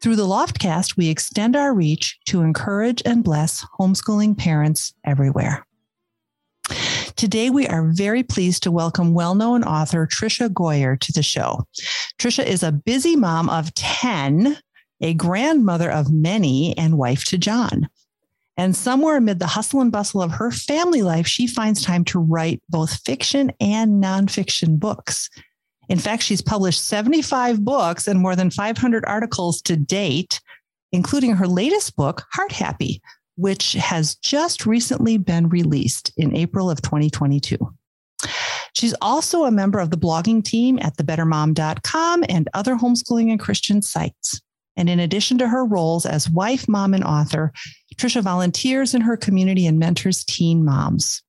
Through the Loftcast, we extend our reach to encourage and bless homeschooling parents everywhere. Today, we are very pleased to welcome well known author Tricia Goyer to the show. Tricia is a busy mom of 10, a grandmother of many, and wife to John. And somewhere amid the hustle and bustle of her family life, she finds time to write both fiction and nonfiction books. In fact, she's published 75 books and more than 500 articles to date, including her latest book, Heart Happy, which has just recently been released in April of 2022. She's also a member of the blogging team at thebettermom.com and other homeschooling and Christian sites. And in addition to her roles as wife, mom, and author, Tricia volunteers in her community and mentors teen moms.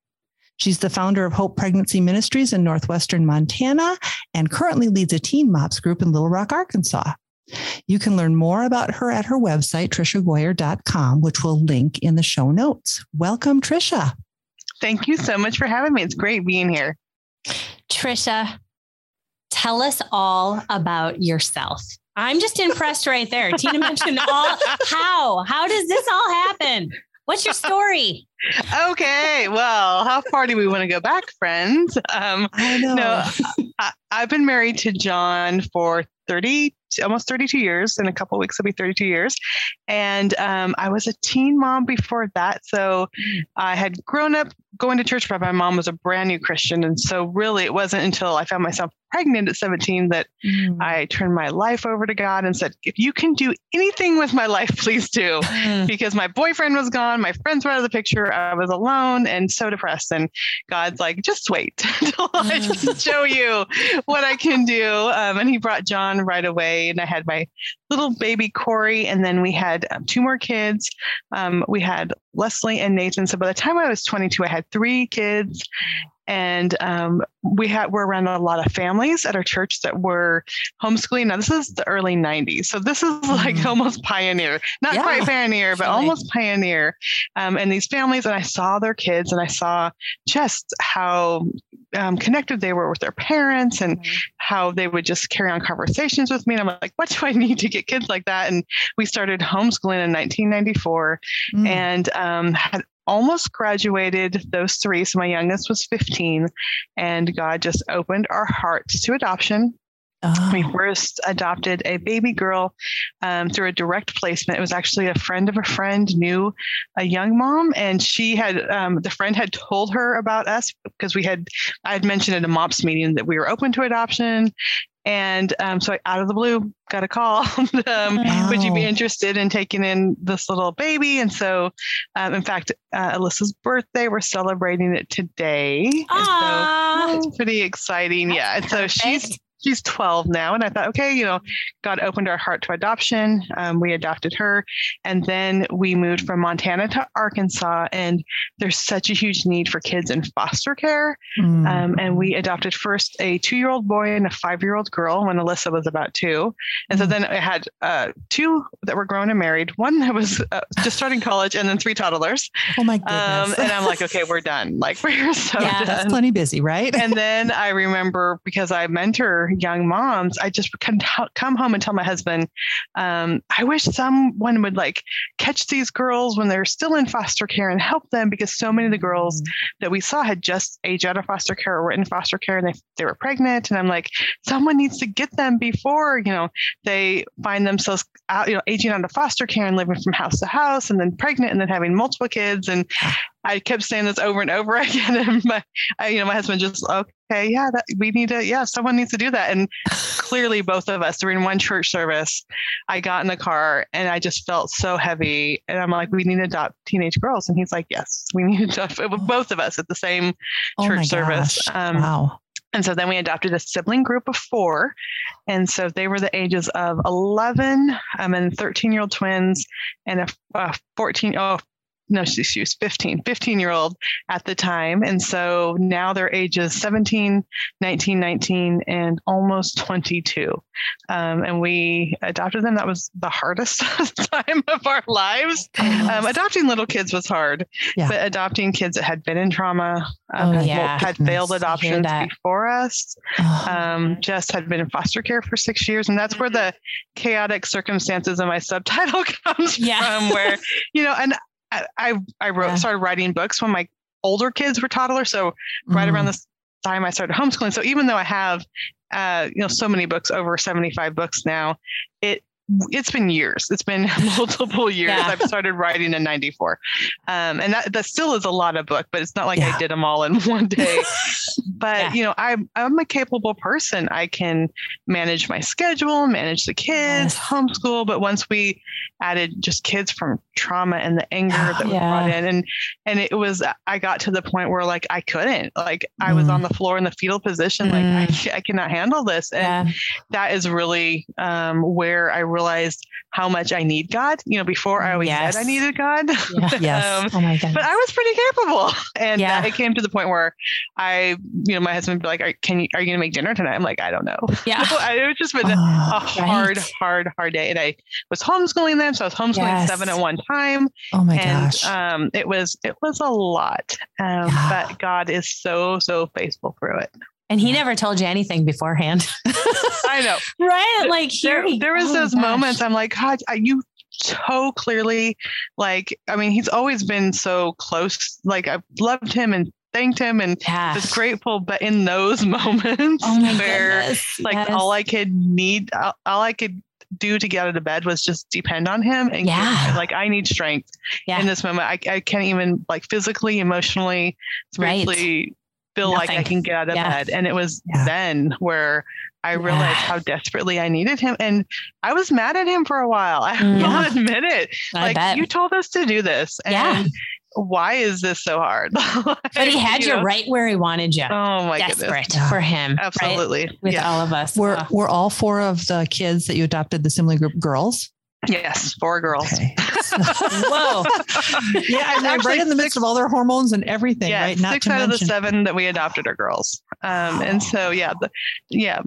She's the founder of Hope Pregnancy Ministries in Northwestern Montana and currently leads a teen mops group in Little Rock, Arkansas. You can learn more about her at her website, triciagoyer.com, which we'll link in the show notes. Welcome, Tricia. Thank you so much for having me. It's great being here. Tricia, tell us all about yourself. I'm just impressed right there. Tina mentioned all how. How does this all happen? What's your story? Okay. Well, how far do we want to go back, friends? Um, I know. No, I, I've been married to John for 30 almost 32 years in a couple weeks it'll be 32 years and um, i was a teen mom before that so i had grown up going to church but my mom was a brand new christian and so really it wasn't until i found myself pregnant at 17 that mm. i turned my life over to god and said if you can do anything with my life please do mm. because my boyfriend was gone my friends were out of the picture i was alone and so depressed and god's like just wait until mm. i just show you what i can do um, and he brought john right away and I had my little baby Corey, and then we had um, two more kids. Um, we had Leslie and Nathan. So by the time I was 22, I had three kids, and um, we had we're around a lot of families at our church that were homeschooling. Now this is the early '90s, so this is like mm. almost pioneer, not yeah. quite pioneer, but almost pioneer. Um, and these families, and I saw their kids, and I saw just how um, connected they were with their parents, and mm. how they would just carry on conversations with me. And I'm like, what do I need to get kids like that? And we started homeschooling in 1994, mm. and um, had almost graduated those three. So my youngest was 15, and God just opened our hearts to adoption. Oh. We first adopted a baby girl um, through a direct placement. It was actually a friend of a friend knew a young mom, and she had um, the friend had told her about us because we had I had mentioned at a MOPS meeting that we were open to adoption, and um, so I, out of the blue, got a call. um, wow. Would you be interested in taking in this little baby? And so, um, in fact, uh, Alyssa's birthday, we're celebrating it today. So it's pretty exciting. That's yeah. And so she's she's 12 now. And I thought, okay, you know, God opened our heart to adoption. Um, we adopted her. And then we moved from Montana to Arkansas. And there's such a huge need for kids in foster care. Mm. Um, and we adopted first a two year old boy and a five year old girl when Alyssa was about two. And mm. so then I had uh, two that were grown and married, one that was uh, just starting college, and then three toddlers. Oh my um, goodness. Um, and I'm like, okay, we're done. Like, we're so yeah, done. That's plenty busy, right? and then I remember because I mentor young moms, I just can come home and tell my husband, um, I wish someone would like catch these girls when they're still in foster care and help them because so many of the girls mm. that we saw had just aged out of foster care or were in foster care and they, they were pregnant. And I'm like, someone needs to get them before, you know, they find themselves out, you know, aging out of foster care and living from house to house and then pregnant and then having multiple kids. And I kept saying this over and over again. And my, I, you know, my husband just, okay, yeah, that we need to, yeah, someone needs to do that. And clearly, both of us, during one church service, I got in the car and I just felt so heavy. And I'm like, we need to adopt teenage girls. And he's like, yes, we need to adopt both of us at the same oh church service. Um, wow And so then we adopted a sibling group of four. And so they were the ages of 11 um, and 13 year old twins and a, a 14, oh, no, she, she was 15, 15 year old at the time. And so now their ages 17, 19, 19, and almost 22. Um, and we adopted them. That was the hardest time of our lives. Um, adopting little kids was hard, Yeah. but adopting kids that had been in trauma, um, Oh, had, yeah. had failed Goodness, I hear adoptions before us, Oh, um, just had been in foster care for six years. And that's where the chaotic circumstances of my subtitle comes Yeah. from, where, you know, and I, I, I wrote, Yeah. started writing books when my older kids were toddlers. So right mm, around this time I started homeschooling. So even though I have, uh, you know, so many books, over 75 books now, it, it's been years. It's been multiple years. Yeah. I've started writing in 94. Um, and that, that still is a lot of book, but it's not like Yeah. I did them all in one day. but Yeah. you know, I'm, I'm a capable person. I can manage my schedule, manage the kids, Yes. homeschool. But once we added just kids from trauma and the anger that was Yeah. brought in, and and it was, I got to the point where like I couldn't, like I was Mm. on the floor in the fetal position, like I, I cannot handle this, and Yeah. that is really um, where I realized how much I need God. You know, before I always Yes. said I needed God. Yeah. Yes. Um, Oh my goodness. but I was pretty capable, and Yeah. uh, it came to the point where I, you know, my husband would be like, are, "Can you? Are you going to make dinner tonight?" I'm like, "I don't know." yeah. I, it was just been a oh, hard, right. hard, hard day, and I was homeschooling them, so I was homeschooling Yes. seven at one time, oh my and gosh. um, it was it was a lot. Um, Yeah. But God is so so faithful through it. And he never told you anything beforehand. I know. right? Like there, here. there was oh those gosh. moments I'm like, God, I- you so clearly like I mean, he's always been so close. Like I've loved him and thanked him and Yeah. was grateful, but in those moments Oh where goodness. like Yes. all I could need all, all I could do to get out of bed was just depend on him and Yeah. like I need strength Yeah. in this moment. I, I can't even like physically, emotionally, Right. spiritually feel like I can get out of Yeah. bed. And it was Yeah. then where I realized Yeah. how desperately I needed him. And I was mad at him for a while. I Mm. will admit it. I like bet. you told us to do this. And Yeah. Why is this so hard? but he had you know? right where he wanted you. Oh my Desperate goodness. Yeah. for him. right? Absolutely. With yeah. all of us. were Oh. were all four of the kids that you adopted the sibling group girls? Yes. Four girls. Okay. Whoa. yeah, and they're right in the midst six- of all their hormones and everything, yeah, right? Not six to out of the seven that we adopted are girls. Um, Wow. and so yeah, the, yeah,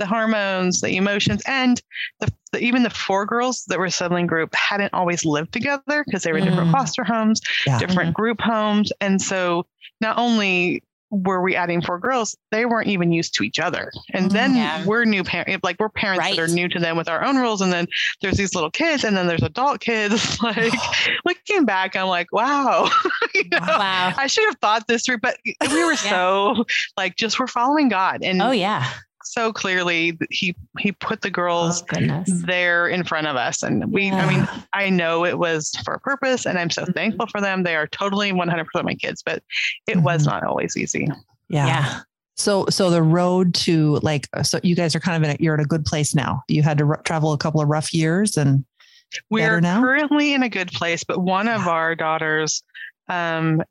the hormones, the emotions, and the, the even the four girls that were settling group hadn't always lived together because they were different Mm. foster homes, Yeah. different group homes, and so not only were we adding four girls, they weren't even used to each other. And Mm. then Yeah. we're new parents, like we're parents that are new to them with our own rules. And then there's these little kids, and then there's adult kids. like looking back, I'm like, wow, you know, Wow. I should have thought this through, but we were so like just we're following God, and Oh yeah. So clearly he he put the Oh girls goodness. there in front of us, and we. I mean, I know it was for a purpose, and I'm so Mhm. thankful for them. They are totally 100 percent my kids, but it was not always easy. Yeah. yeah. So, so the road to like, so you guys are kind of in a, you're at a good place now. You had to r- travel a couple of rough years and we're now? currently in a good place, but one of Yeah. our daughters, um,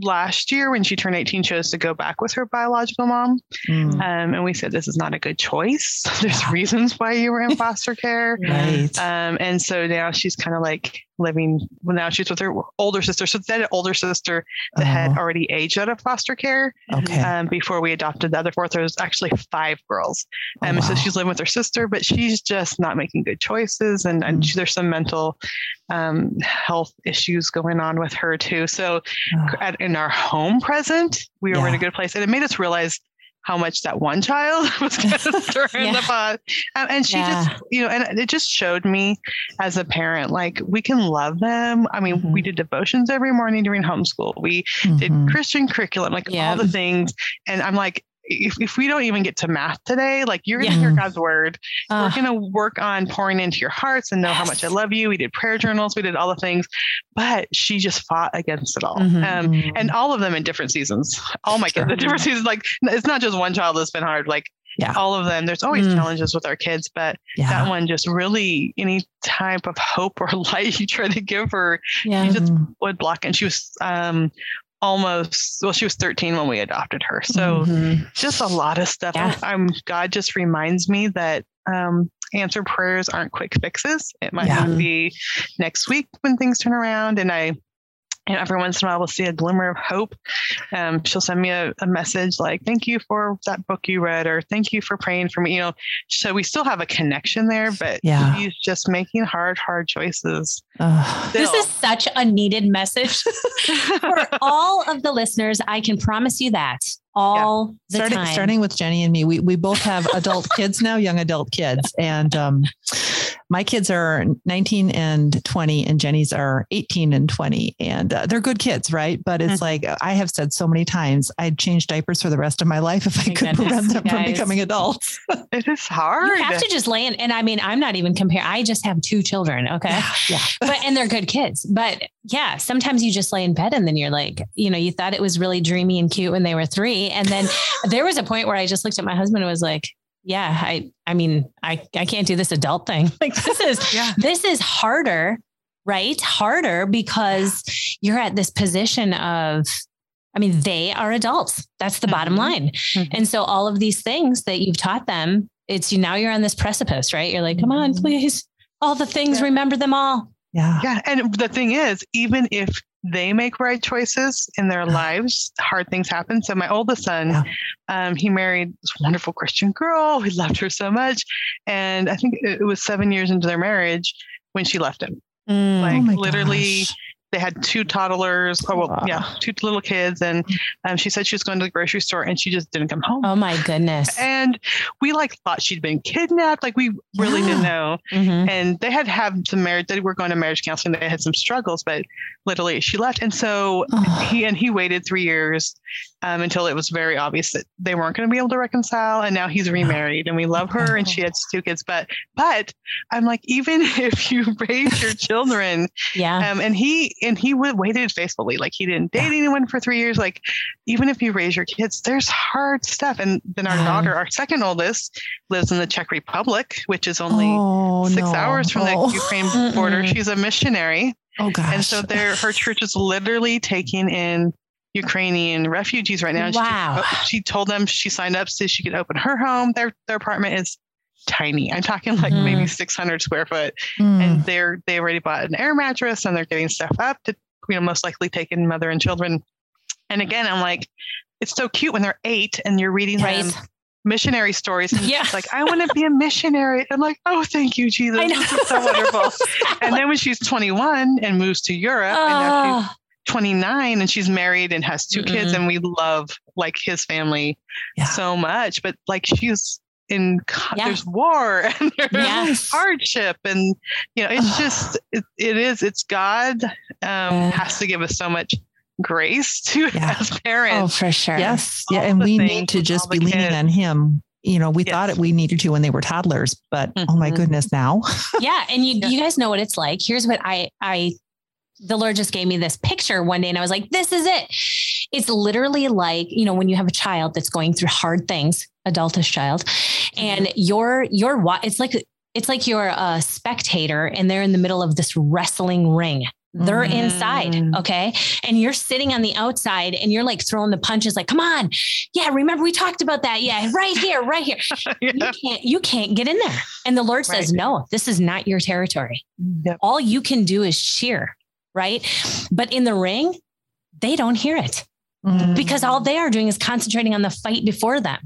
last year when she turned 18, chose to go back with her biological mom. Mm, Um, and we said, this is not a good choice. There's Yeah. reasons why you were in foster care. right. Um, and so now she's kind of like living, well, now she's with her older sister. So that older sister that had Oh, already aged out of foster care okay. um, before we adopted the other fourth. There was actually five girls. Oh, Um, So she's living with her sister, but she's just not making good choices. And, and Mm. she- there's some mental um, health issues going on with her too. So Oh, at, in our home present, we were in a good place. And it made us realize how much that one child was going to stir in Yeah. the pot. Um, and she Yeah. just, you know, and it just showed me as a parent, like we can love them. I mean, Mhm. we did devotions every morning during homeschool. We did mhm. Christian curriculum, like Yeah. all the things. And I'm like, if, if we don't even get to math today, like you're going to Yeah. hear God's word. Uh, We're going to work on pouring into your hearts and know how much I love you. We did prayer journals, we did all the things, but she just fought against it all. Mhm. Um, and all of them in different seasons. Oh my Sure. god, the different seasons. Like it's not just one child that's been hard. Like Yeah. all of them. There's always Mm. challenges with our kids, but yeah. that one just really any type of hope or light you try to give her yeah. you just would block. And she was um almost well she was 13 when we adopted her so Mhm. just a lot of stuff Yeah. i'm god just reminds me that um answer prayers aren't quick fixes it might Yeah. not be next week when things turn around and i and every once in a while we'll see a glimmer of hope. Um, she'll send me a, a message like thank you for that book you read or thank you for praying for me you know. So we still have a connection there but Yeah. she's just making hard hard choices. This is such a needed message for all of the listeners. I can promise you that all the starting time. starting with Jenny and me, we we both have adult kids now, young adult kids, and um, my kids are 19 and 20, and Jenny's are 18 and 20, and uh, they're good kids, right? But it's Mhm. like I have said so many times, I'd change diapers for the rest of my life if I My could goodness, prevent them you from becoming adults. it is hard you have to just lay in. And I mean, I'm not even comparing. I just have two children. Okay. yeah. but and they're good kids. But yeah, sometimes you just lay in bed and then you're like, you know, you thought it was really dreamy and cute when they were three. And then there was a point where I just looked at my husband and was like, yeah, I I mean, I I can't do this adult thing. Like this is yeah this is harder, right? Harder because you're at this position of I mean, they are adults. That's the bottom Mhm. line. Mhm. And so all of these things that you've taught them, it's you now you're on this precipice, right? You're like, come on, Mhm. please. All the things, Yeah. remember them all. Yeah. Yeah. And the thing is, even if they make right choices in their lives, hard things happen. So my oldest son, Yeah. um, he married this wonderful Christian girl. He loved her so much. And I think it it was seven years into their marriage when she left him. Like Oh literally gosh. They had two toddlers. Oh well, Wow. yeah, two little kids. And um, she said she was going to the grocery store and she just didn't come home. Oh my goodness. And we like thought she'd been kidnapped. Like we really didn't Yeah. know Mhm. and they had had some marriage they were going to marriage counseling they had some struggles but literally she left and so Oh. he and he waited three years um, until it was very obvious that they weren't going to be able to reconcile and now he's remarried and we love her and she has two kids but but i'm like even if you raise your children Yeah. um, and he and he wa- waited faithfully like he didn't date anyone for three years like even if you raise your kids there's hard stuff and then our Yeah. daughter our second oldest lives in the czech republic which is only oh, six no. hours from oh. the Ukraine border. She's a missionary, Oh gosh. and so there, her church is literally taking in Ukrainian refugees right now. Wow. She, she told them she signed up so she could open her home. Their their apartment is tiny. I'm talking like Mhm. maybe 600 square foot, Mm. and they're they already bought an air mattress and they're getting stuff up to you know most likely take in mother and children. And again, I'm like, it's so cute when they're eight and you're reading Right. them missionary stories. And Yeah. Like, I want to be a missionary. I'm like, oh, thank you, Jesus. This is so wonderful. and then when she's 21 and moves to Europe, and now she's Oh, 29 and she's married and has 2 kids, Mm-mm. and we love like his family Yeah. so much. But like she's in, Yeah. there's war and there's Yes. hardship, and you know, it's just, it, it is, it's God um, Yeah. has to give us so much grace to Yeah. as parents oh, for sure. Yes. Yeah. And we need to just be leaning on him. You know, we Yes. thought it, we needed to when they were toddlers, but oh my Mhm. goodness, now. yeah and you Yeah. you guys know what it's like here's what i i the lord just gave me this picture one day and i was like this is it. It's literally like you know when you have a child that's going through hard things adultish child and you're you're it's like it's like you're a spectator and they're in the middle of this wrestling ring. They're inside Mm. okay? And you're sitting on the outside and you're like throwing the punches like come on. Yeah remember we talked about that. Yeah right here right here. You can't you can't get in there. And the lord says Right. no this is not your territory. Yep. all you can do is cheer right but in the ring they don't hear it Mm. because all they are doing is concentrating on the fight before them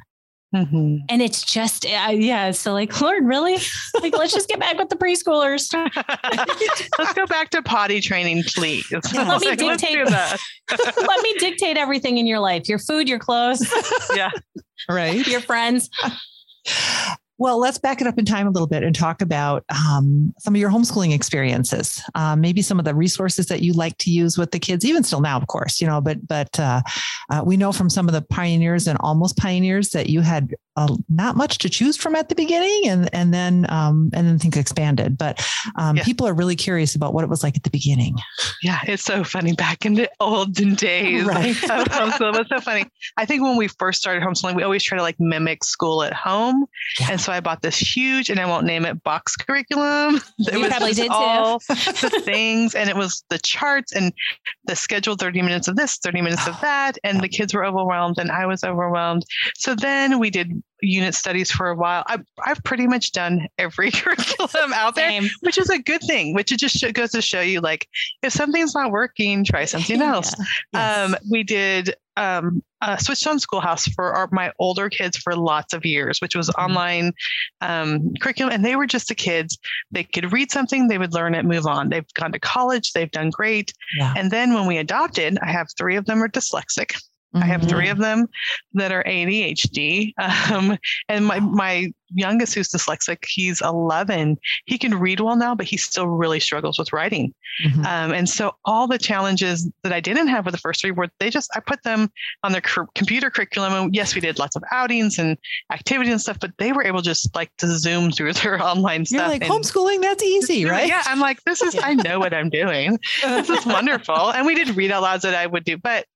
Mhm. and it's just uh, yeah so like lord really like let's just get back with the preschoolers Let's go back to potty training, please. Yeah. Let me Like, let's dictate- do that. let me dictate everything in your life your food your clothes yeah. right. your friends Well, let's back it up in time a little bit and talk about um, some of your homeschooling experiences. Um, maybe some of the resources that you like to use with the kids, even still now, of course. You know, but but uh, uh, we know from some of the pioneers and almost pioneers that you had uh, not much to choose from at the beginning, and and then um, and then things expanded. But um, yeah. people are really curious about what it was like at the beginning. Yeah, it's so funny back in the olden days right. homeschooling. It's so funny. I think when we first started homeschooling, we always try to like mimic school at home, yeah. and so I bought this huge, and I won't name it, box curriculum. It you was probably did all too. the things, and it was the charts and the scheduled thirty minutes of this, thirty minutes of that, and the kids were overwhelmed, and I was overwhelmed. So then we did unit studies for a while. I've, I've pretty much done every curriculum out there, Same. which is a good thing, which it just goes to show you like, if something's not working, try something else. Yeah. Yes. Um, we did um, uh, switched on schoolhouse for our, my older kids for lots of years which was mm-hmm. online um, curriculum and they were just the kids they could read something they would learn it move on they've gone to college they've done great yeah. and then when we adopted i have three of them are dyslexic Mm-hmm. I have three mm-hmm. of them that are ADHD. Um, and my, my youngest, who's dyslexic, he's 11. He can read well now, but he still really struggles with writing. Mm-hmm. Um, and so all the challenges that I didn't have with the first three were they just, I put them on their computer curriculum. And yes, we did lots of outings and activities and stuff, but they were able just like to zoom through their online You're stuff. like homeschooling, that's easy, right? Yeah. I'm like, this is, I know what I'm doing. This is wonderful. And we did read out louds that I would do, but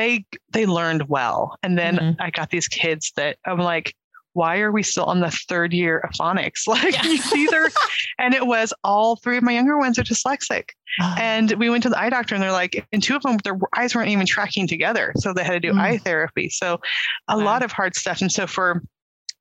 they they learned well. And then mm-hmm. I got these kids that I'm like, why are we still on the third year of phonics? Like yeah. either, and it was all three of my younger ones are dyslexic. Oh. And we went to the eye doctor and they're like, and two of them, their eyes weren't even tracking together. So they had to do mm. eye therapy. So a wow. lot of hard stuff. And so for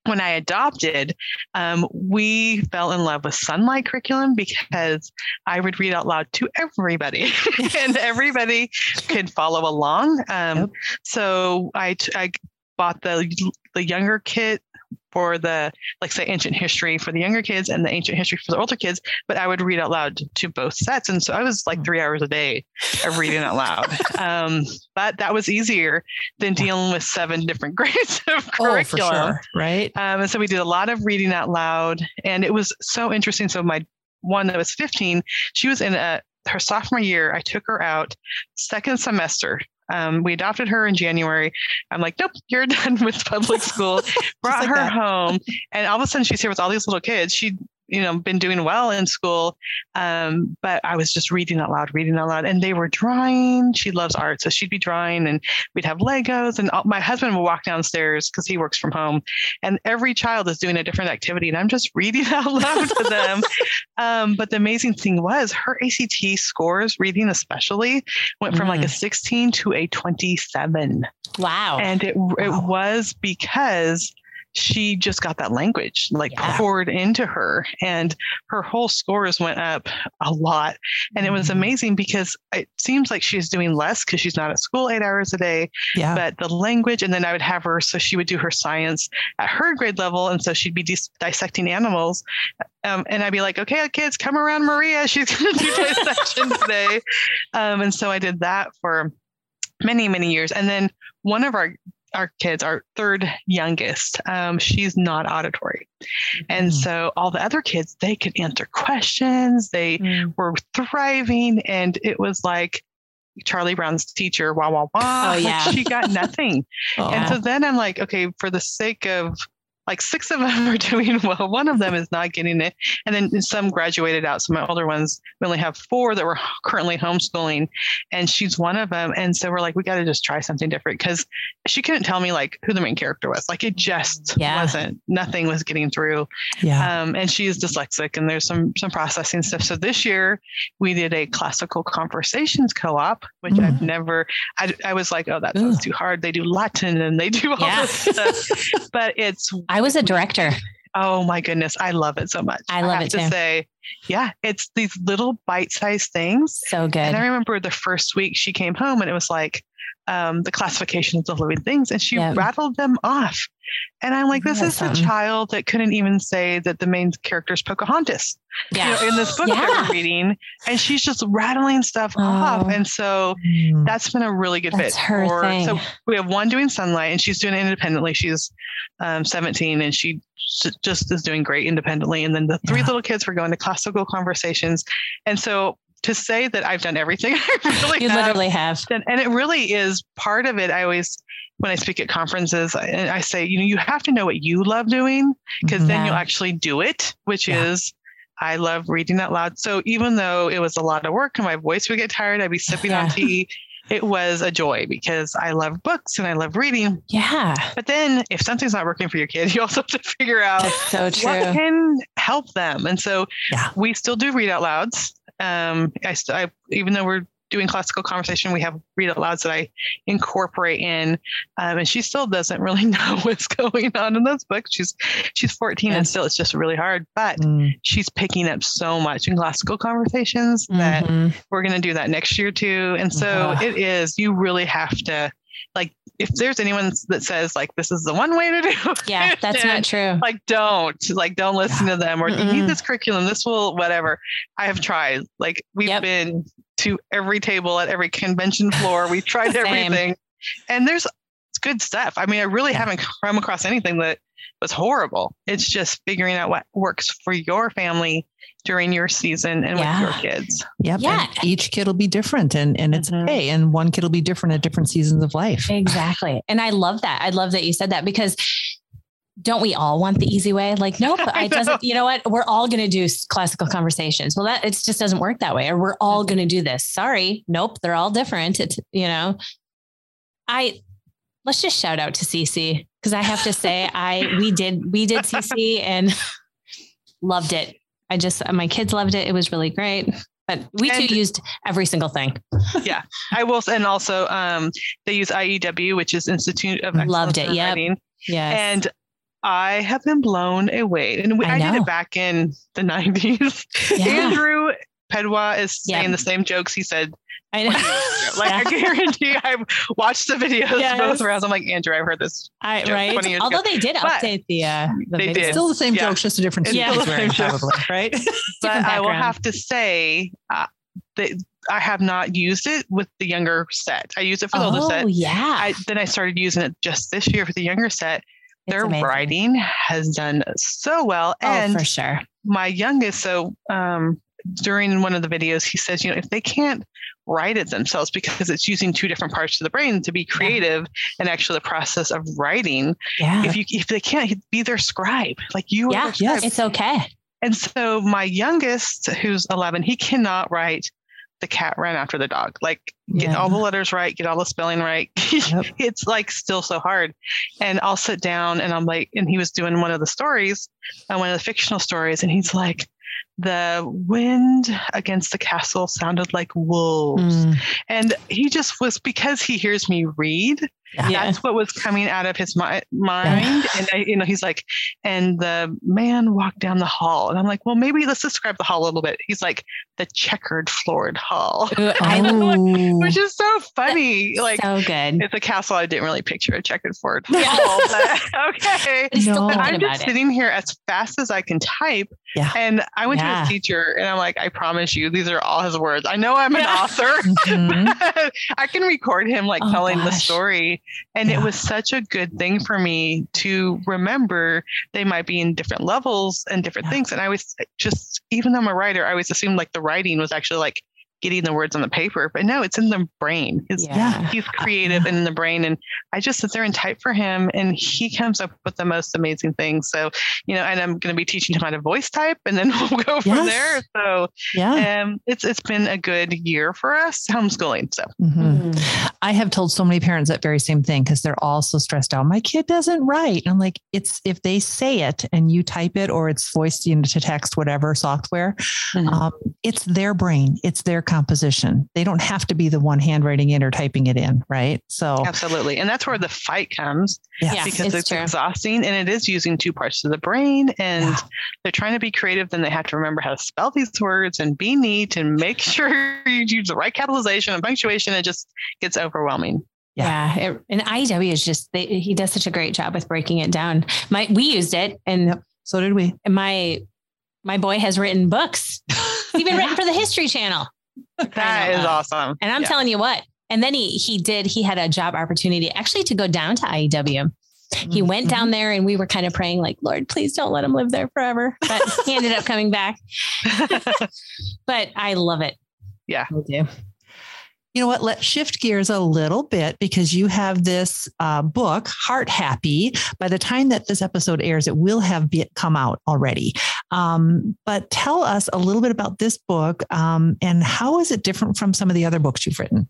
when I adopted, um, we fell in love with Sonlight curriculum because I would read out loud to everybody and everybody could follow along. Um, yep. So I, I bought the the younger kit for the like say ancient history for the younger kids and the ancient history for the older kids but i would read out loud to both sets. And so i was like three hours a day of reading out loud. Um, but that was easier than dealing with seven different grades of curriculum oh, sure. right. Um, and so we did a lot of reading out loud and it was so interesting. So my one that was 15 she was in a her sophomore year, I took her out second semester um, we adopted her in January. I'm like, nope, you're done with public school. Brought like her that. home, and all of a sudden she's here with all these little kids. She you know been doing well in school um, but i was just reading out loud reading out loud and they were drawing she loves art so she'd be drawing and we'd have legos and all, my husband would walk downstairs because he works from home and every child is doing a different activity and i'm just reading out loud to them um, but the amazing thing was her act scores reading especially went from mm. like a mm. 16 to a 27 wow and it, wow. it was because she just got that language like yeah. poured into her and her whole scores went up a lot and it was mm-hmm. amazing because it seems like she's doing less because she's not at school eight hours a day yeah. but the language and then i would have her so she would do her science at her grade level and so she'd be dis- dissecting animals um, and I'd be like, okay, kids, come around Maria. She's going to do dissection today. Um, and so I did that for many, many years. And then one of our our kids, our third youngest, um, she's not auditory. And mm. so all the other kids, they could answer questions. They mm. were thriving. And it was like Charlie Brown's teacher, wah, wah, wah. Oh, yeah. she got nothing. oh. And so then I'm like, okay, for the sake of like six of them are doing well. One of them is not getting it. And then some graduated out. So my older ones, we only have four that were currently homeschooling, and she's one of them. And so we're like, we got to just try something different because she couldn't tell me like who the main character was. Like it just yeah. wasn't, nothing was getting through. Yeah. Um, and she is dyslexic and there's some, some processing stuff. So this year we did a classical conversations co-op, which mm. I've never, I, I was like, oh, that sounds too hard. They do Latin and they do all yeah. this stuff, but it's, I I was a director. Oh my goodness, I love it so much. I love I have it to too. say, yeah, it's these little bite-sized things. So good. And I remember the first week she came home and it was like um, the classifications of living things, and she yep. rattled them off. And I'm like, this is a child that couldn't even say that the main character is Pocahontas. Yeah. You know, in this book yeah. that we're reading, and she's just rattling stuff oh. off. And so mm. that's been a really good that's fit. Her for, thing. So we have one doing Sonlight, and she's doing it independently. She's um, 17, and she just is doing great independently. And then the three yeah. little kids were going to classical conversations. And so to say that I've done everything, I really You have. literally have. And, and it really is part of it. I always, when I speak at conferences, I, I say, you know, you have to know what you love doing because then you'll actually do it, which Yeah. is, I love reading out loud. So even though it was a lot of work and my voice would get tired, I'd be sipping on tea. It was a joy because I love books and I love reading. Yeah. But then if something's not working for your kid, you also have to figure out That's so true. what can help them. And so Yeah. we still do read out louds. Um, I, st- I even though we're doing classical conversation, we have read alouds that I incorporate in. Um, and she still doesn't really know what's going on in those books. She's she's 14 Yeah. and still it's just really hard. But Mm, she's picking up so much in classical conversations that mhm. we're going to do that next year too. And so Yeah. it is. You really have to if there's anyone that says like this is the one way to do it, Yeah, that's not true. like don't like don't listen to them or you need this curriculum this will whatever i have tried like we've Yep. been to every table at every convention floor we tried everything and there's good stuff i mean i really haven't come across anything that was horrible it's just figuring out what works for your family during your season and Yeah. with your kids Yep. Yeah. And each kid will be different and, and it's Mhm. okay. And one kid will be different at different seasons of life. Exactly. And I love that. I love that you said that because don't we all want the easy way? Like, nope, I it doesn't, you know what? We're all going to do classical conversations. Well, that it just doesn't work that way. Or we're all going to do this. Sorry. Nope. They're all different. It's, you know, I, let's just shout out to CC because I have to say, I, we did, we did CC and loved it. I just, my kids loved it. It was really great. But we And- too used every single thing. Yeah, I will and also um, they use iew which is institute of Loved it. Writing. Yes. And I have been blown away. And we, I I, did it back in the 90s. yeah, Andrew Pudewa is Yeah. saying the same jokes he said. I 20 years ago. Like, I guarantee I've watched the videos Yes. both rounds. I'm like, Andrew, I've heard this. I, right. Although ago. they did But update the, uh, the they videos. did. Still the same Yeah. jokes, just a different It's suit still he's the wearing, probably, right? But Different I will have to say uh, that I have not used it with the younger set. I use it for the older Oh, set. yeah. I, then I started using it just this year for the younger set. It's Their amazing. writing has done so well. Oh, and for sure. my youngest, so um, during one of the videos, he says, you know, if they can't write it themselves because it's using two different parts of the brain to be creative and actually the process of writing, Yeah. if you if they can't be their scribe, like you Yeah, are their. It's okay. And so my youngest, who's 11, he cannot write the cat ran after the dog. Like get Yeah. all the letters right, get all the spelling right. Yep. it's like still so hard. And I'll sit down and I'm like, and he was doing one of the stories, uh, one of the fictional stories, and he's like, the wind against the castle sounded like wolves. Mm, And he just was because he hears me read, Yeah. that's what was coming out of his mi- mind. And I, you know, he's like, and the man walked down the hall, and I'm like, well, maybe let's describe the hall a little bit. He's like, the checkered floored hall, oh, which is so funny. Like. so good. it's a castle. I didn't really picture a checkered floored hall, but okay. I'm No. I'm just it. sitting here as fast as I can type. Yeah. And I went Yeah. to a teacher and I'm like, I promise you, these are all his words. I know I'm an Yeah. author. mhm. but I can record him like Oh, telling the gosh. And Yeah. it was such a good thing for me to remember they might be in different levels and different Yeah. things. And I was just, even though I'm a writer, I always assumed like the writing was actually like getting the words on the paper. But no, it's in the brain. His, Yeah. He's creative and in the brain. And I just sit there and type for him and he comes up with the most amazing things. So, you know, and I'm going to be teaching him how to voice type and then we'll go from Yes. there. So yeah. um, it's it's been a good year for us homeschooling. So Mhm. Mm. I have told so many parents that very same thing because they're all so stressed out. My kid doesn't write. And I'm like, it's if they say it and you type it or it's voiced into text, whatever software, Mhm. um, it's their brain, it's their composition. They don't have to be the one handwriting it or typing it in, right? So absolutely. And that's where the fight comes yes. Yeah. because it's it's, exhausting and it is using two parts of the brain and Yeah. they're trying to be creative. Then they have to remember how to spell these words and be neat and make sure you use the right capitalization and punctuation. It just gets overwhelming. Yeah. it- and IEW is just, they, he does such a great job with breaking it down. My, we used it and so did we. And my, my boy has written books, He's even written for the History Channel. That is awesome. And I'm Yeah. telling you what. And then he he did he had a job opportunity actually to go down to IEW. He mm-hmm. went down there and we were kind of praying like, Lord, please don't let him live there forever. But he ended up coming back. But I love it. Yeah. I do. You know what? Let's shift gears a little bit because you have this uh, book, Heart Happy. By the time that this episode airs, it will have be- come out already. Um, but tell us a little bit about this book um, and how is it different from some of the other books you've written?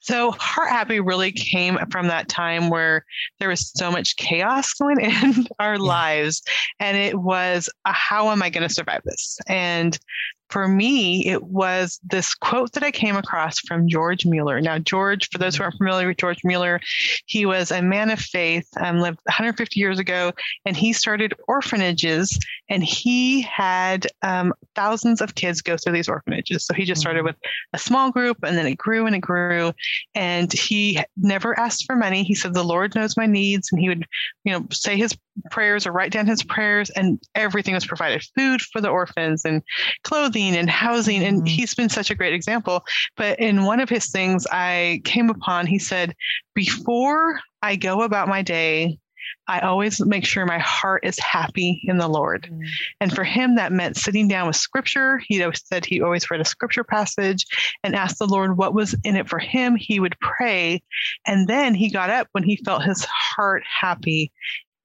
So, Heart Happy really came from that time where there was so much chaos going in our yeah. lives. And it was, uh, how am I going to survive this? And for me, it was this quote that I came across from George Mueller. Now, George, for those who aren't familiar with George Mueller, he was a man of faith, um, lived 150 years ago, and he started orphanages. And he had um, thousands of kids go through these orphanages. So he just started mm-hmm. with a small group, and then it grew and it grew. And he never asked for money. He said, "The Lord knows my needs," and he would, you know, say his prayers or write down his prayers, and everything was provided: food for the orphans and clothing clothing and housing. And mm-hmm. he's been such a great example. But in one of his things I came upon, he said, Before I go about my day, I always make sure my heart is happy in the Lord. Mm. And for him, that meant sitting down with scripture. He said he always read a scripture passage and asked the Lord what was in it for him. He would pray. And then he got up when he felt his heart happy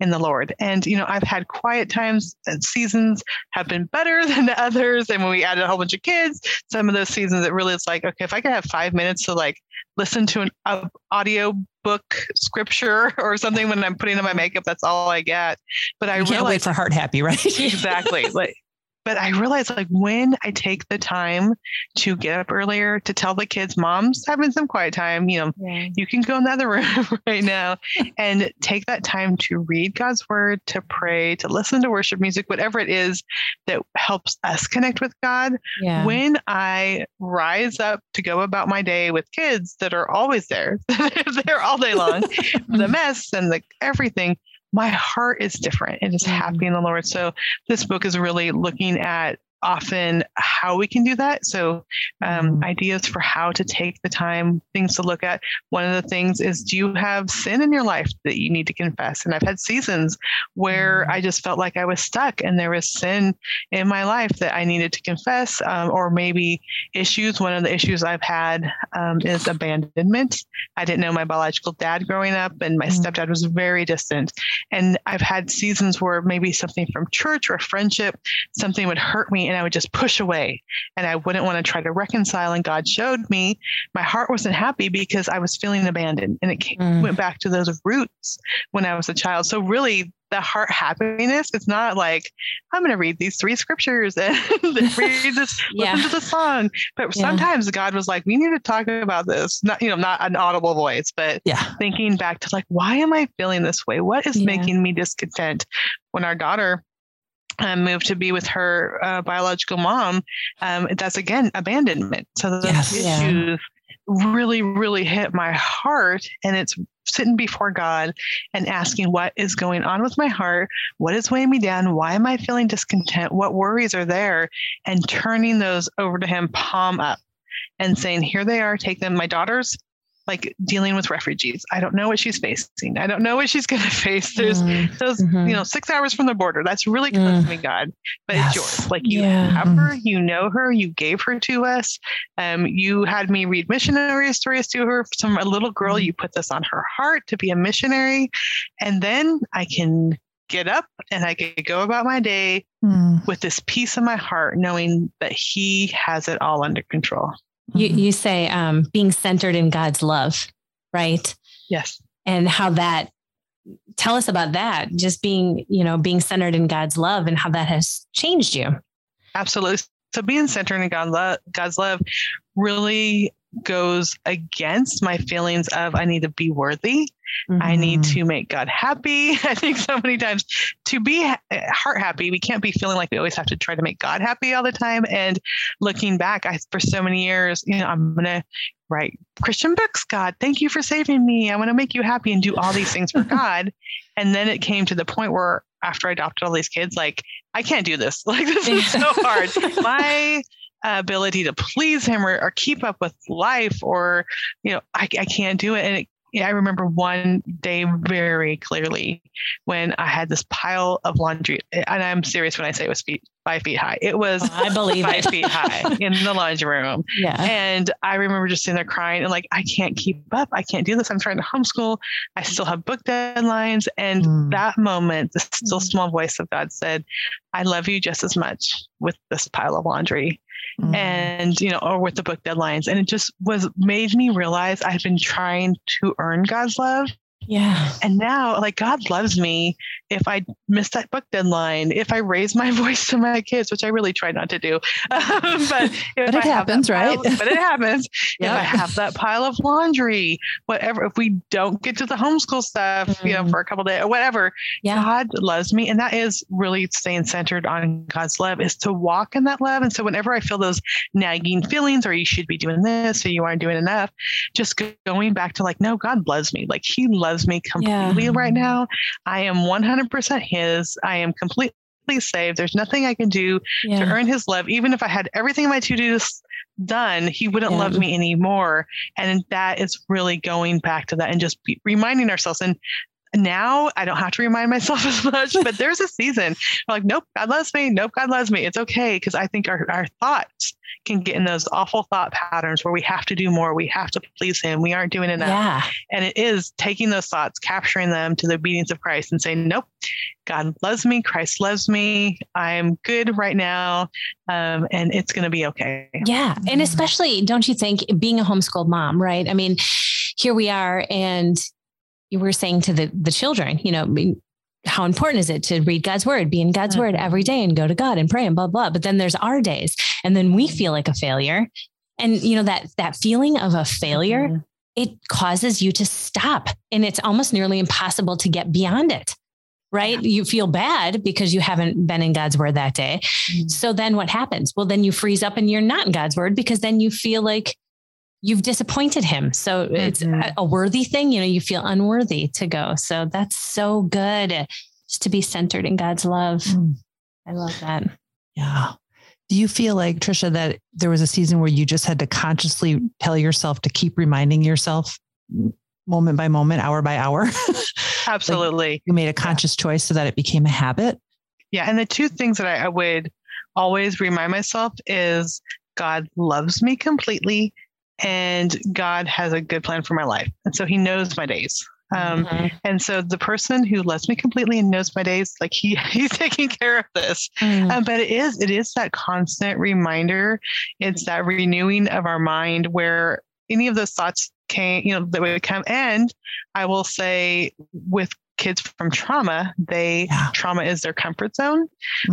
in the Lord. And, you know, I've had quiet times and seasons have been better than others. And when we added a whole bunch of kids, some of those seasons, it really is like, okay, if I could have five minutes to like listen to an audio book scripture or something when I'm putting on my makeup, that's all I get. But I you can't realize, wait for heart happy, right? exactly. Like but I realized like when I take the time to get up earlier to tell the kids, mom's having some quiet time, you know, yeah. you can go in the other room right now and take that time to read God's word, to pray, to listen to worship music, whatever it is that helps us connect with God. Yeah. When I rise up to go about my day with kids that are always there, they're all day long, the mess and the everything my heart is different. It is happy mm. in the Lord. So this book is really looking at often how we can do that. So, um, mm. ideas for how to take the time, things to look at. One of the things is do you have sin in your life that you need to confess? And I've had seasons where mm. I just felt like I was stuck and there was sin in my life that I needed to confess, um, or maybe issues. One of the issues I've had um, is abandonment. I didn't know my biological dad growing up, and my mm. stepdad was very distant. And I've had seasons where maybe something from church or friendship, something would hurt me and I would just push away and I wouldn't want to try to reconcile. And God showed me my heart wasn't happy because I was feeling abandoned. And it came, mm. went back to those roots when I was a child. So, really, the heart happiness it's not like i'm going to read these three scriptures and read this yeah. listen to the song but yeah. sometimes god was like we need to talk about this not you know not an audible voice but yeah thinking back to like why am i feeling this way what is yeah. making me discontent when our daughter um, moved to be with her uh, biological mom, um, that's again abandonment. So those yes, issues yeah. really, really hit my heart, and it's sitting before God and asking what is going on with my heart, what is weighing me down, why am I feeling discontent, what worries are there, and turning those over to Him, palm up, and saying, "Here they are. Take them." My daughter's like dealing with refugees. I don't know what she's facing. I don't know what she's going to face. There's mm, those, mm-hmm. you know, six hours from the border. That's really close mm. to me, God, but yes. it's yours. Like you yeah. have her, you know her, you gave her to us. Um, you had me read missionary stories to her. From a little girl, mm. you put this on her heart to be a missionary, and then I can get up and I can go about my day mm. with this peace in my heart, knowing that He has it all under control. You mm-hmm. you say um, being centered in God's love, right? Yes. And how that tell us about that just being you know being centered in god's love and how that has changed you absolutely so being centered in God love, god's love really goes against my feelings of I need to be worthy. Mm-hmm. I need mm-hmm. to make God happy. I think so many times to be heart happy, we can't be feeling like we always have to try to make God happy all the time. And looking back, I for so many years, you know, I'm gonna write Christian books. God, thank you for saving me. I want to make you happy and do all these things for God. And then it came to the point where after I adopted all these kids, like I can't do this. Like this is so hard. My ability to please him or, or keep up with life or you know I, I can't do it and it yeah, I remember one day very clearly when I had this pile of laundry, and I'm serious when I say it was feet, five feet high. It was I believe five it. feet high in the laundry room. Yeah. And I remember just sitting there crying and like, I can't keep up. I can't do this. I'm trying to homeschool. I still have book deadlines. And Mm. that moment, the still small voice of God said, I love you just as much with this pile of laundry Mm. and, you know, or with the book deadlines. And it just was made me realize I've been trying to earn God's love. Yeah. And now, like, God loves me if I miss that book deadline, if I raise my voice to my kids, which I really try not to do. Um, but But it I have that happens, right? but it happens. If I have that pile of laundry, whatever, if we don't get to the homeschool stuff, you know, Mm. for a couple days or whatever, Yeah. God loves me. And that is really staying centered on God's love is to walk in that love. And so whenever I feel those nagging feelings or you should be doing this or you aren't doing enough, just going back to like, no, God loves me. Like he loves me completely Yeah. right now. I am 100% his. I am completely saved. There's nothing I can do to earn his love. Even if I had everything in my to-do list done, he wouldn't Yeah. love me anymore. And that is really going back to that and just be, reminding ourselves. And now I don't have to remind myself as much, but there's a season we're like, nope, God loves me. Nope, God loves me. It's okay. Cause I think our, our thoughts can get in those awful thought patterns where we have to do more. We have to please him. We aren't doing enough. Yeah. And it is taking those thoughts, capturing them to the obedience of Christ and saying, nope, God loves me. Christ loves me. I'm good right now. Um, and it's going to be okay. Yeah. And Mhm. especially, don't you think, being a homeschooled mom, right? I mean, here we are, and you were saying to the, the children, you know, how important is it to read God's word, be in God's word Mhm. every day and go to God and pray and blah, blah. But then there's our days. And then we feel like a failure. And you know, that that feeling of a failure, Mhm. it causes you to stop. And it's almost nearly impossible to get beyond it. Right. You feel bad because you haven't been in God's word that day. So then what happens? Well, then you freeze up and you're not in God's word because then you feel like you've disappointed him. So it's Mhm. a, a worthy thing. You know, you feel unworthy to go. So that's so good just to be centered in God's love. Mm. I love that. Yeah. Do you feel like, Tricia, that there was a season where you just had to consciously tell yourself to keep reminding yourself moment by moment, hour by hour? Absolutely. you made a conscious choice so that it became a habit? Yeah. And the two things that I, I would always remind myself is God loves me completely and God has a good plan for my life. And so he knows my days. Um, Mhm. and so the person who loves me completely and knows my days, like he he's taking care of this. Mm. Um, but it is it is that constant reminder. It's that renewing of our mind where any of those thoughts came, you know, that would come. And I will say, with kids from trauma, they Yeah. trauma is their comfort zone.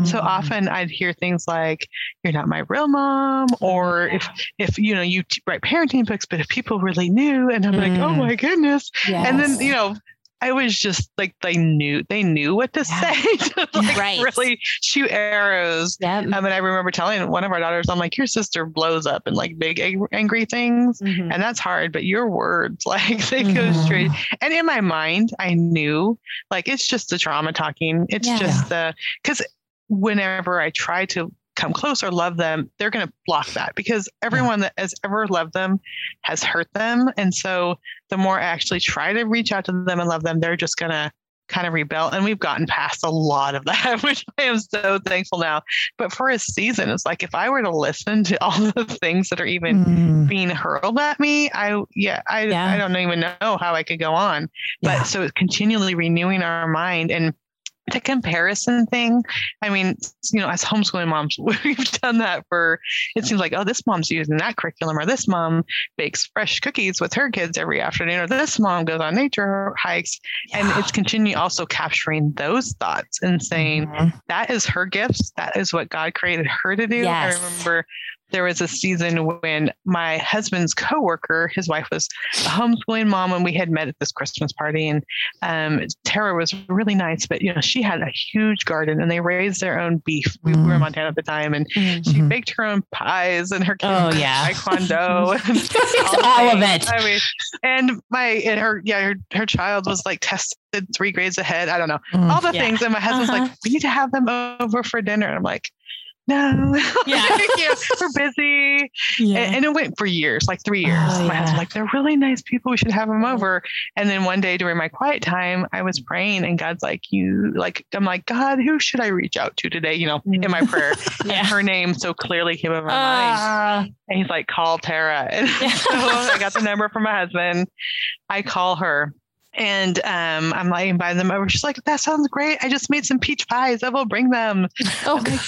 So Mhm. often I'd hear things like, "You're not my real mom," or if if you know you write parenting books, but if people really knew, and I'm like, "Oh Mm. my goodness!" And then you know. I was just like they knew they knew what to Yeah. say to like Right. really shoot arrows. Yep. Um, and I remember telling one of our daughters, I'm like, your sister blows up in like big ang- angry things. Mhm. And that's hard, but your words, like they go Mhm. straight. And in my mind, I knew like it's just the trauma talking. It's Yeah. just the, because whenever I try to come close or love them, they're going to block that because everyone that has ever loved them has hurt them. And so the more I actually try to reach out to them and love them, they're just going to kind of rebel. And we've gotten past a lot of that, which I am so thankful now. But for a season, it's like if I were to listen to all the things that are even Mm, being hurled at me, I yeah, I Yeah. I don't even know how I could go on. yeah. But so it's continually renewing our mind and the comparison thing. I mean, you know, as homeschooling moms, we've done that for it seems like, oh, this mom's using that curriculum, or this mom bakes fresh cookies with her kids every afternoon, or this mom goes on nature hikes. And it's continue also capturing those thoughts and saying, Mhm. that is her gifts. That is what God created her to do. Yes. I remember there was a season when my husband's coworker, his wife was a homeschooling mom, and we had met at this Christmas party. And um, Tara was really nice, but you know she had a huge garden, and they raised their own beef. We were in Mm. Montana at the time, and Mhm. she baked her own pies, and her kids Oh, yeah. taekwondo, and It's all of it. I mean, and my and her yeah her her child was like tested three grades ahead. I don't know Mm. all the Yeah. things. And my husband's Uh-huh. like, we need to have them over for dinner. And I'm like, no, Yeah. you know, we're busy. Yeah. And, and it went for years, like three years. Oh, my yeah. husband like, they're really nice people. We should have them over. And then one day during my quiet time, I was praying, and God's like, you like, I'm like, God, who should I reach out to today? You know, in my prayer. And yeah. her name so clearly came in my mind. Ah, And he's like, call Tara. And Yeah. so I got the number from my husband. I call her. And um, I'm like inviting them over. She's like, "That sounds great. I just made some peach pies. I will bring them." oh, I'm like,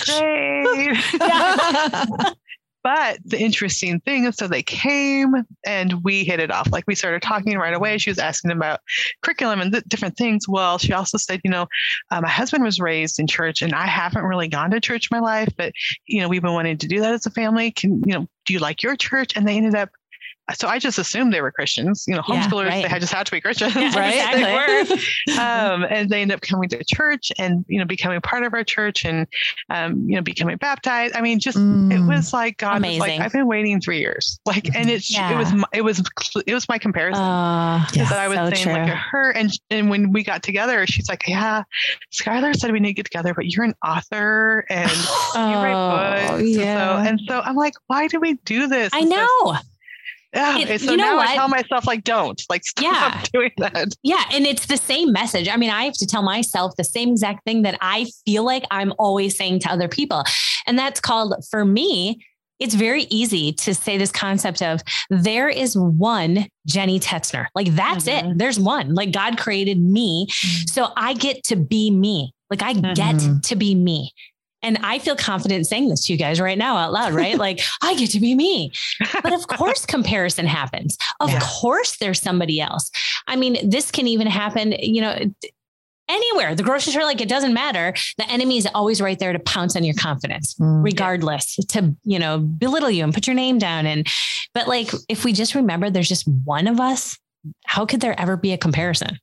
great. But the interesting thing is, so they came and we hit it off. Like we started talking right away. She was asking about curriculum and th- different things. Well, she also said, you know, uh, my husband was raised in church and I haven't really gone to church my life, but, you know, we've been wanting to do that as a family. Can, you know, do you like your church? And they ended up, so I just assumed they were Christians, you know, Yeah, homeschoolers, right. they had just had to be Christians, Yeah, right? They were exactly. um, and they end up coming to church and you know becoming part of our church and um, you know becoming baptized. I mean, just it Mm. was like God was like I've been waiting three years, like, and it it was my- it was it was my comparison. Oh, Yeah. that I was so saying, true. like her, and and when we got together, she's like, "Yeah, Skylar said we need to get together, but you're an author and you write Oh, books, yeah. and so, and so I'm like, why do we do this? I so- know. Yeah, It- and so you know now what? I tell myself like, don't like stop Yeah. doing that. Yeah. And it's the same message. I mean, I have to tell myself the same exact thing that I feel like I'm always saying to other people. And that's called, for me, it's very easy to say this concept of there is one Jenny Tetzner. Like that's Mhm. it. There's one. Like God created me. So I get to be me. Like I get Mhm. to be me. And I feel confident saying this to you guys right now out loud, right? like I get to be me. But of course, comparison happens. Of Yeah. course, there's somebody else. I mean, this can even happen, you know, anywhere, the grocery store, like it doesn't matter. The enemy is always right there to pounce on your confidence, Mm. regardless, to, you know, belittle you and put your name down. And, but like, if we just remember there's just one of us, how could there ever be a comparison?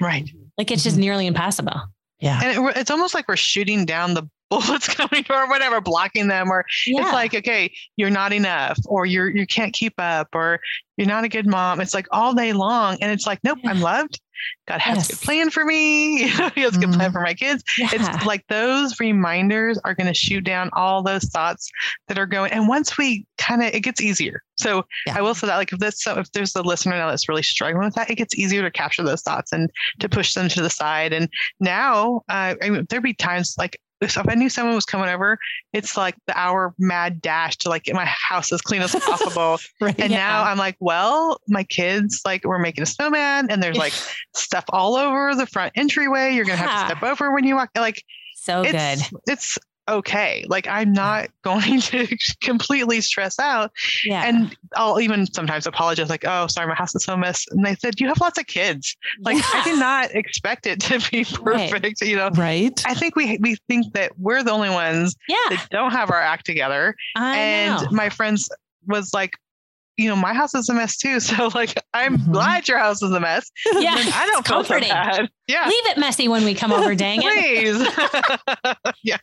Right. Like, it's just nearly impossible. Yeah. And it, it's almost like we're shooting down the bullets coming or whatever, blocking them, or Yeah. it's like, okay, you're not enough, or you're you can't keep up, or you're not a good mom. It's like all day long. And it's like, nope, I'm loved. God has a good plan for me. You know, he has a good plan Mhm. for my kids. yeah. It's like those reminders are going to shoot down all those thoughts that are going. And once we kind of, it gets easier. So Yeah. I will say that, like, if this, so if there's a listener now that's really struggling with that, it gets easier to capture those thoughts and to push them to the side. And now, uh, I mean, there'd be times like, if if I knew someone was coming over, it's like the hour mad dash to like get my house as clean as possible. Right. And Yeah. now I'm like, well, my kids like we're making a snowman, and there's like stuff all over the front entryway. You're gonna have to step over when you walk. Like so good. it's it's okay. Like I'm not going to completely stress out, Yeah. and I'll even sometimes apologize, like, oh, sorry, my house is so mess. And they said you have lots of kids. Like I Yeah. did not expect it to be Right. perfect. You know, Right. I think we we think that we're the only ones yeah. that don't have our act together I and know. my friends was like you know my house is a mess too so like i'm Mhm. glad your house is a mess yeah. I don't feel so comforting. bad yeah Leave it messy when we come over, dang it. please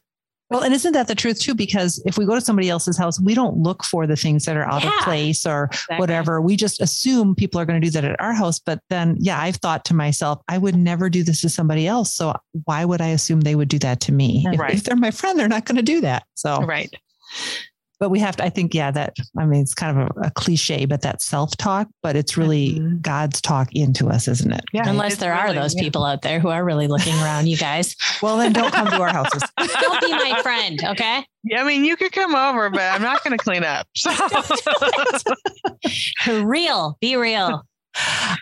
Well, and isn't that the truth too? Because if we go to somebody else's house, we don't look for the things that are out of place or whatever. We just assume people are going to do that at our house. But then, yeah, I've thought to myself, I would never do this to somebody else. So why would I assume they would do that to me? If, if they're my friend, they're not going to do that. So, right but we have to, I think, yeah, that, I mean, it's kind of a, a cliche, but that self talk, but it's really Mhm. God's talk into us, isn't it? yeah Unless it's there are those yeah. people out there who are really looking around you guys. Well, then don't come to our houses. Don't be my friend, okay? yeah i mean you could come over but i'm not going to clean up so Real, be real.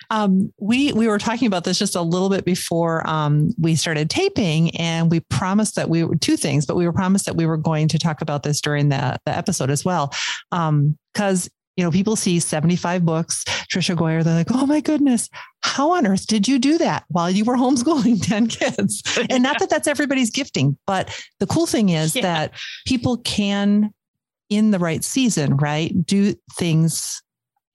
Um, we we were talking about this just a little bit before um, we started taping, and we promised that we were two things, but we were promised that we were going to talk about this during the the episode as well, because you know people see seventy five books. Tricia Goyer, they're like, oh my goodness, how on earth did you do that while you were homeschooling ten kids? And not that that's everybody's gifting, but the cool thing is Yeah. that people can, in the right season, right, do things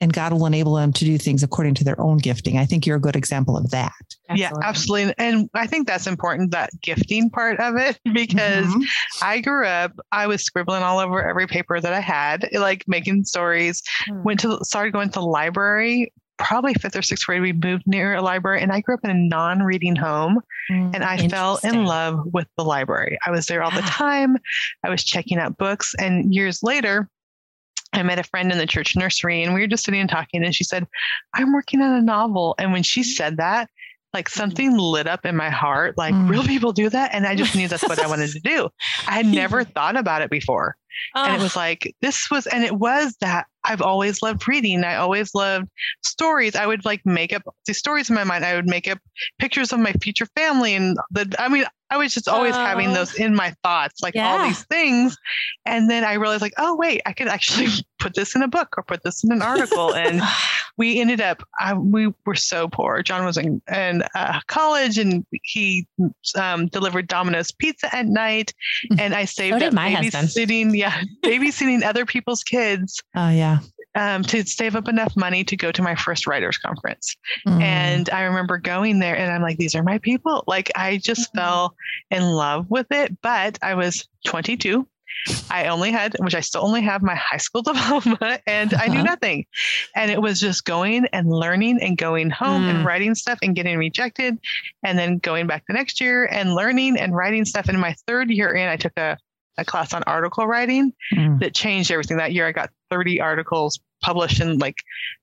and God will enable them to do things according to their own gifting. I think you're a good example of that. yeah absolutely and i think that's important that gifting part of it because Mhm. i grew up i was scribbling all over every paper that i had like making stories Hmm. went to started going to the library probably fifth or sixth grade, we moved near a library, and I grew up in a non-reading home, Mm, and I fell in love with the library. I was there all the time. I was checking out books, and years later. I met a friend in the church nursery and we were just sitting and talking. And she said, I'm working on a novel. And when she said that, like something lit up in my heart, like Mm. real people do that. And I just knew that's what I wanted to do. I had never thought about it before and it was like this was and it was that i've always loved reading i always loved stories. I would like make up these stories in my mind. I would make up pictures of my future family and the i mean i was just always having Oh. those in my thoughts like all these things. And then i realized like oh wait i could actually put this in a book or put this in an article. And we ended up I, we were so poor. John was in, in uh, college and he um, delivered domino's pizza at night. And i saved did up babysitting yeah babysitting other people's kids. Oh yeah. Um, to save up enough money to go to my first writers conference Mm. and i remember going there and i'm like these are my people like i just Mhm. fell in love with it but i was 22 I only had, which I still only have my high school diploma, and I knew Uh-huh. nothing. And it was just going and learning and going home Mm. and writing stuff and getting rejected, and then going back the next year and learning and writing stuff. And my third year in, I took a, a class on article writing Mm. that changed everything. That year, I got 30 articles published in like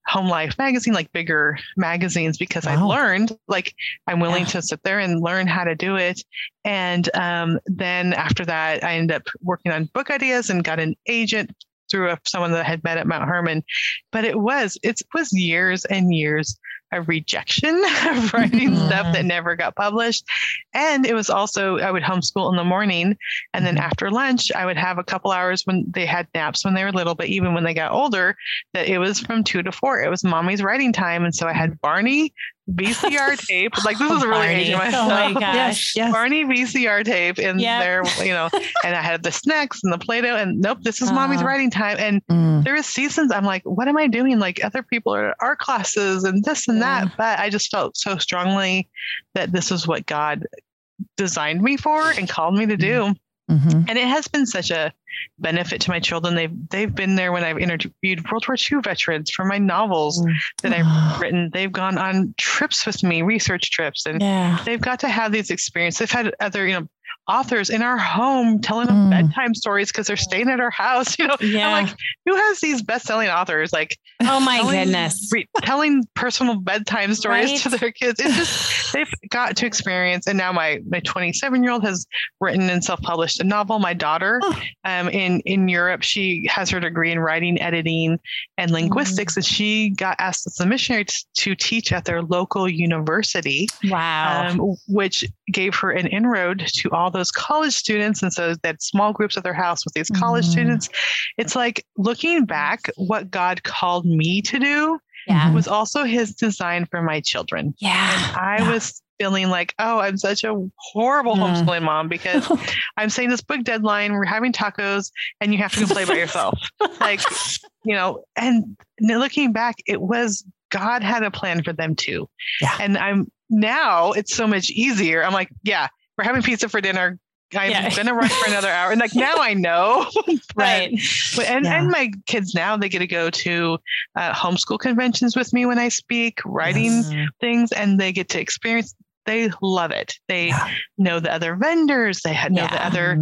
Home Life magazine, like bigger magazines, because I learned like I'm willing Yeah. to sit there and learn how to do it. And um, then after that, I ended up working on book ideas and got an agent through a, someone that I had met at Mount Hermon. But it was it was years and years of rejection of writing stuff Mhm. that never got published. And it was also I would homeschool in the morning and then Mhm. after lunch, I would have a couple hours when they had naps when they were little, but even when they got older, that it was from two to four. It was mommy's writing time. And so I had Barney VCR tape. Like this is a really Barney. aging Oh my gosh. Yes. Yes. Barney VCR tape in Yep. there, you know, and I had the snacks and the Play-Doh and nope, this is mommy's writing time. And Mm. there was seasons I'm like, what am I doing? Like other people are at art classes and this and Yeah. that. But I just felt so strongly that this is what God designed me for and called me to do Mhm. and it has been such a benefit to my children. They've they've been there when I've interviewed World War II veterans for my novels Mm. that I've written. They've gone on trips with me, research trips, and Yeah. they've got to have these experiences. They've had other, you know, authors in our home telling them Mm. bedtime stories because they're staying at our house. You know, Yeah. I'm like, who has these best-selling authors? Like, oh my telling- goodness. re- telling personal bedtime stories to their kids. It's just they've got to experience. And now my my 27 year old has written and self published a novel. My daughter, Oh. um, in in Europe, she has her degree in writing, editing, and linguistics, and she got asked as a missionary t- to teach at their local university, Wow. um, which gave her an inroad to all those college students. And so that small groups at their house with these college Mm. students. It's like looking back, what God called me to do yeah. was also his design for my children. Yeah. I Yeah. was feeling like, oh, I'm such a horrible Mm. homeschooling mom because I'm saying this book deadline, we're having tacos, and you have to go play by yourself. like, you know, and looking back, it was God had a plan for them too. Yeah. And I'm now it's so much easier. I'm like, yeah, we're having pizza for dinner. I'm Yeah. gonna run for another hour. And like now I know. But- right. but- and Yeah. and my kids now they get to go to uh, homeschool conventions with me when I speak, writing Yes. things, and they get to experience. They love it. They Yeah. know the other vendors. They ha- know the other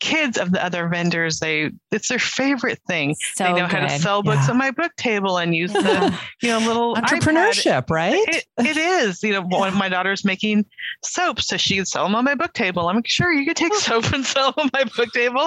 kids of the other vendors. They it's their favorite thing. So they know how to sell books Yeah. at my book table and use the you know little iPad. Entrepreneurship, right? It, it is. You know, one of my daughter's making soap, so she could sell them on my book table. I'm like, sure, you could take soap and sell them on my book table.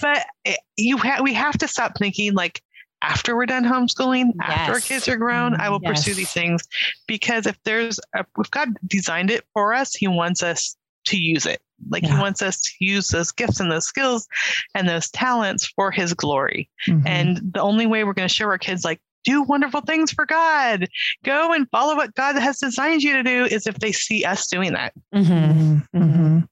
But it, you ha- we have to stop thinking like after we're done homeschooling, after our kids are grown, I will pursue these things because if there's a, if God designed it for us, He wants us to use it. Like He wants us to use those gifts and those skills and those talents for His glory. Mhm. And the only way we're going to show our kids like do wonderful things for God, go and follow what God has designed you to do is if they see us doing that. Mhm. Mhm. Mhm.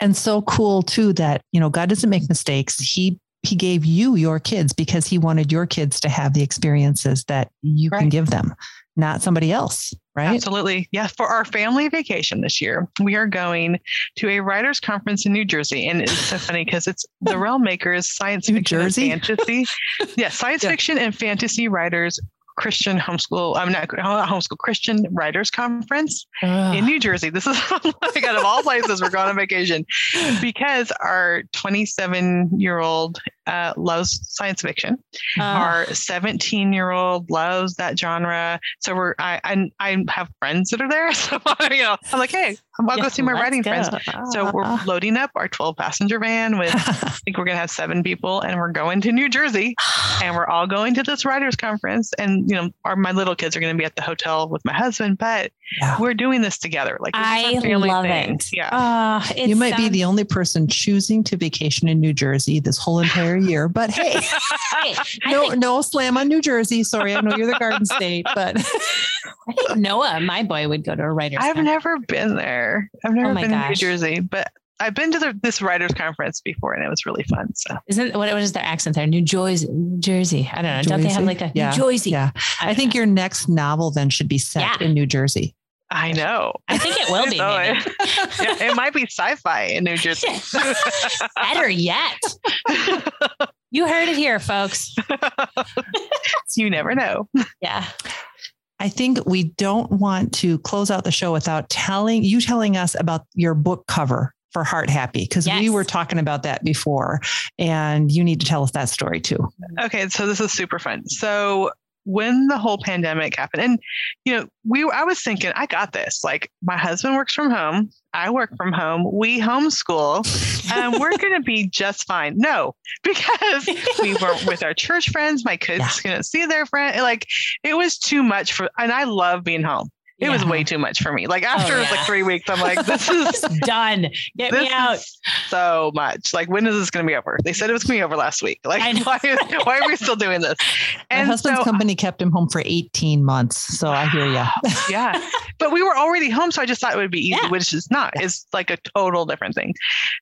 And so cool too that, you know, God doesn't make mistakes. He he gave you your kids because he wanted your kids to have the experiences that you can give them, not somebody else, right? Absolutely. Yeah. For our family vacation this year, we are going to a writers conference in New Jersey. And it's so funny because it's the Realm Makers Science New Fiction Jersey? and Fantasy. yeah, science Yeah. fiction and fantasy writers Christian homeschool, I'm not homeschool Christian writers conference Ugh. in New Jersey. This is oh like out of all places we're going on vacation because our 27 year old uh, loves science fiction. Uh, Our 17 year old loves that genre. So we're I, I, I have friends that are there. So you know, I'm like, hey, I'll yeah, go see my writing go. friends. So we're uh-huh. loading up our 12 passenger van with I think we're gonna have seven people, and we're going to New Jersey, and we're all going to this writers conference. And you know, our my little kids are gonna be at the hotel with my husband, but yeah. we're doing this together. Like I love thing. it. Yeah, uh, you might sounds- be the only person choosing to vacation in New Jersey this whole entire year, but hey, hey no, think- no slam on New Jersey. Sorry, I know you're the Garden State, but I think Noah, my boy, would go to a writers. I've conference. never been there. I've never oh been gosh. to New Jersey, but I've been to the, this writers conference before and it was really fun. So isn't what, what is their accent there? New Jersey, Jersey. I don't know. Jersey? Don't they have like a yeah. New Jersey? Yeah. I, I think know. your next novel then should be set yeah. in New Jersey. I know. I think it will be. so it, yeah, it might be sci-fi in New Jersey. Better yet. You heard it here, folks. you never know. Yeah. I think we don't want to close out the show without telling you telling us about your book cover for Heart Happy because yes. we were talking about that before and you need to tell us that story too. Okay, so this is super fun. So when the whole pandemic happened and you know we i was thinking i got this like my husband works from home i work from home we homeschool and we're going to be just fine no because we weren't with our church friends my kids yeah. couldn't see their friend like it was too much for and i love being home it yeah. was way too much for me. Like after oh, yeah. like three weeks, I'm like, this is done. Get me out. So much. Like, when is this going to be over? They said it was going to be over last week. Like, why, why are we still doing this? And My husband's so, company kept him home for 18 months. So I hear you. yeah. But we were already home. So I just thought it would be easy, yeah. which is not. It's like a total different thing.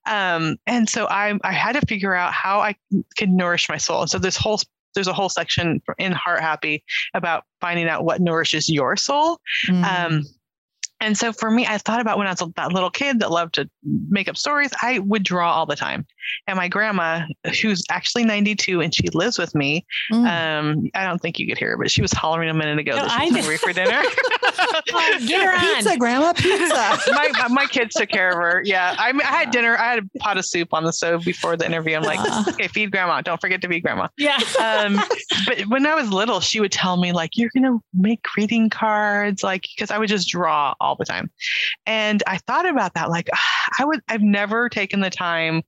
Um, and so I, I had to figure out how I could nourish my soul. So this whole there's a whole section in Heart Happy about finding out what nourishes your soul. Mm. Um, and so for me, I thought about when I was that little kid that loved to make up stories, I would draw all the time. And my grandma, who's actually 92 and she lives with me, mm. um, I don't think you could hear her, but she was hollering a minute ago no, that she's hungry for dinner. oh, get her on. Pizza, grandma, pizza. my, my kids took care of her. Yeah. I, I had dinner. I had a pot of soup on the stove before the interview. I'm like, uh. okay, feed grandma. Don't forget to feed grandma. Yeah. Um, but when I was little, she would tell me like, you're going to make greeting cards. Like, cause I would just draw all the time. And I thought about that. Like I would, I've never taken the time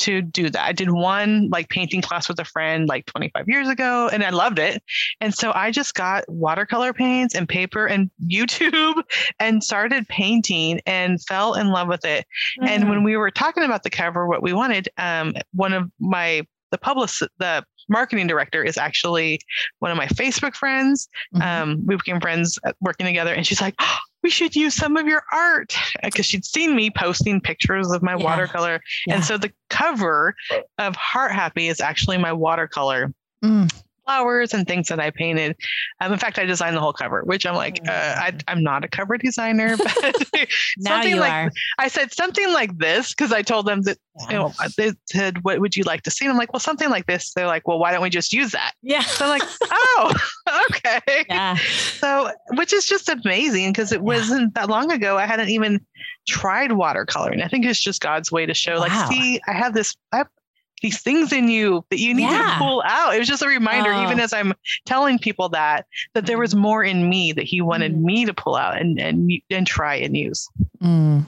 to do that. I did one like painting class with a friend like 25 years ago and I loved it. And so I just got watercolor paints and paper and YouTube and started painting and fell in love with it. Mm-hmm. And when we were talking about the cover, what we wanted, um, one of my the publicist, the marketing director is actually one of my Facebook friends. Mm-hmm. Um, we became friends working together, and she's like, oh, "We should use some of your art," because she'd seen me posting pictures of my yeah. watercolor, yeah. and so the cover of Heart Happy is actually my watercolor. Mm flowers and things that I painted. Um, in fact, I designed the whole cover, which I'm like, uh, I, am not a cover designer, but something like are. I said something like this because I told them that you know they said, "What would you like to see?" And I'm like, "Well, something like this." They're like, "Well, why don't we just use that?" Yeah. So I'm like, "Oh, okay." Yeah. So, which is just amazing because it wasn't that long ago. I hadn't even tried watercoloring. I think it's just God's way to show, wow. like, see, I have this. I have these things in you that you need yeah. to pull out. It was just a reminder, oh. even as I'm telling people that, that there was more in me that he wanted mm. me to pull out and and and try and use. Mm.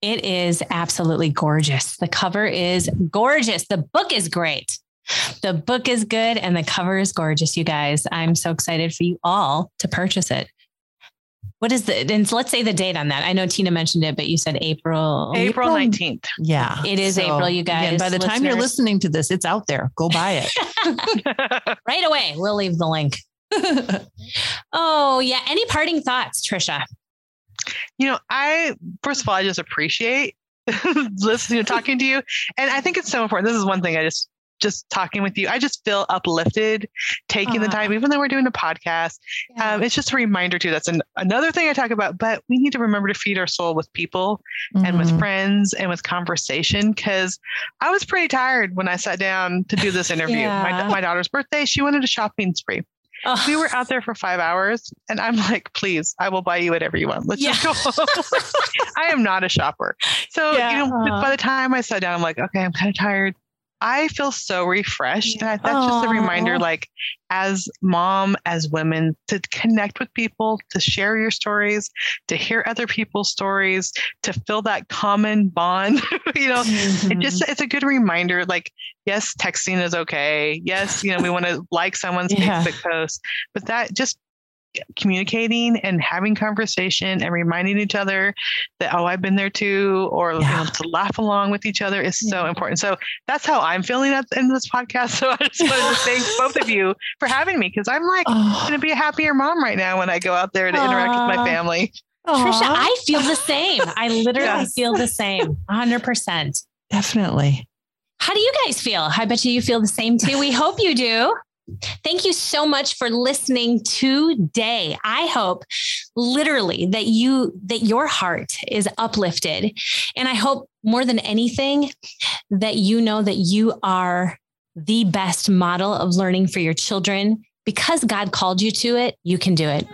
It is absolutely gorgeous. The cover is gorgeous. The book is great. The book is good and the cover is gorgeous, you guys. I'm so excited for you all to purchase it. What is the, and let's say the date on that. I know Tina mentioned it, but you said April. April 19th. Yeah. It is so, April, you guys. Again, by the listeners. time you're listening to this, it's out there. Go buy it. right away. We'll leave the link. oh, yeah. Any parting thoughts, Tricia? You know, I, first of all, I just appreciate listening, talking to you. And I think it's so important. This is one thing I just just talking with you. I just feel uplifted taking the time, even though we're doing a podcast. Yeah. Um, it's just a reminder too. That's an, another thing I talk about, but we need to remember to feed our soul with people mm-hmm. and with mm-hmm. friends and with conversation. Cause I was pretty tired when I sat down to do this interview. Yeah. My, my daughter's birthday, she wanted a shopping spree. Oh. We were out there for five hours, and I'm like, please, I will buy you whatever you want. Let's yeah. just go I am not a shopper. So, yeah. you know, uh-huh. by the time I sat down, I'm like, okay, I'm kind of tired. I feel so refreshed. And that's Aww. just a reminder, like, as mom, as women, to connect with people, to share your stories, to hear other people's stories, to feel that common bond. you know, mm-hmm. it just, it's a good reminder. Like, yes, texting is okay. Yes, you know, we want to like someone's yeah. Facebook post, but that just communicating and having conversation and reminding each other that oh i've been there too or yeah. you know, to laugh along with each other is so important so that's how i'm feeling at the end of this podcast so i just wanted to thank both of you for having me because i'm like oh. going to be a happier mom right now when i go out there to interact with my family Tricia, I feel the same. I literally yes. feel the same 100%. Definitely. How do you guys feel? I bet you you feel the same too. We hope you do. Thank you so much for listening today. I hope literally that you that your heart is uplifted and I hope more than anything that you know that you are the best model of learning for your children because God called you to it, you can do it.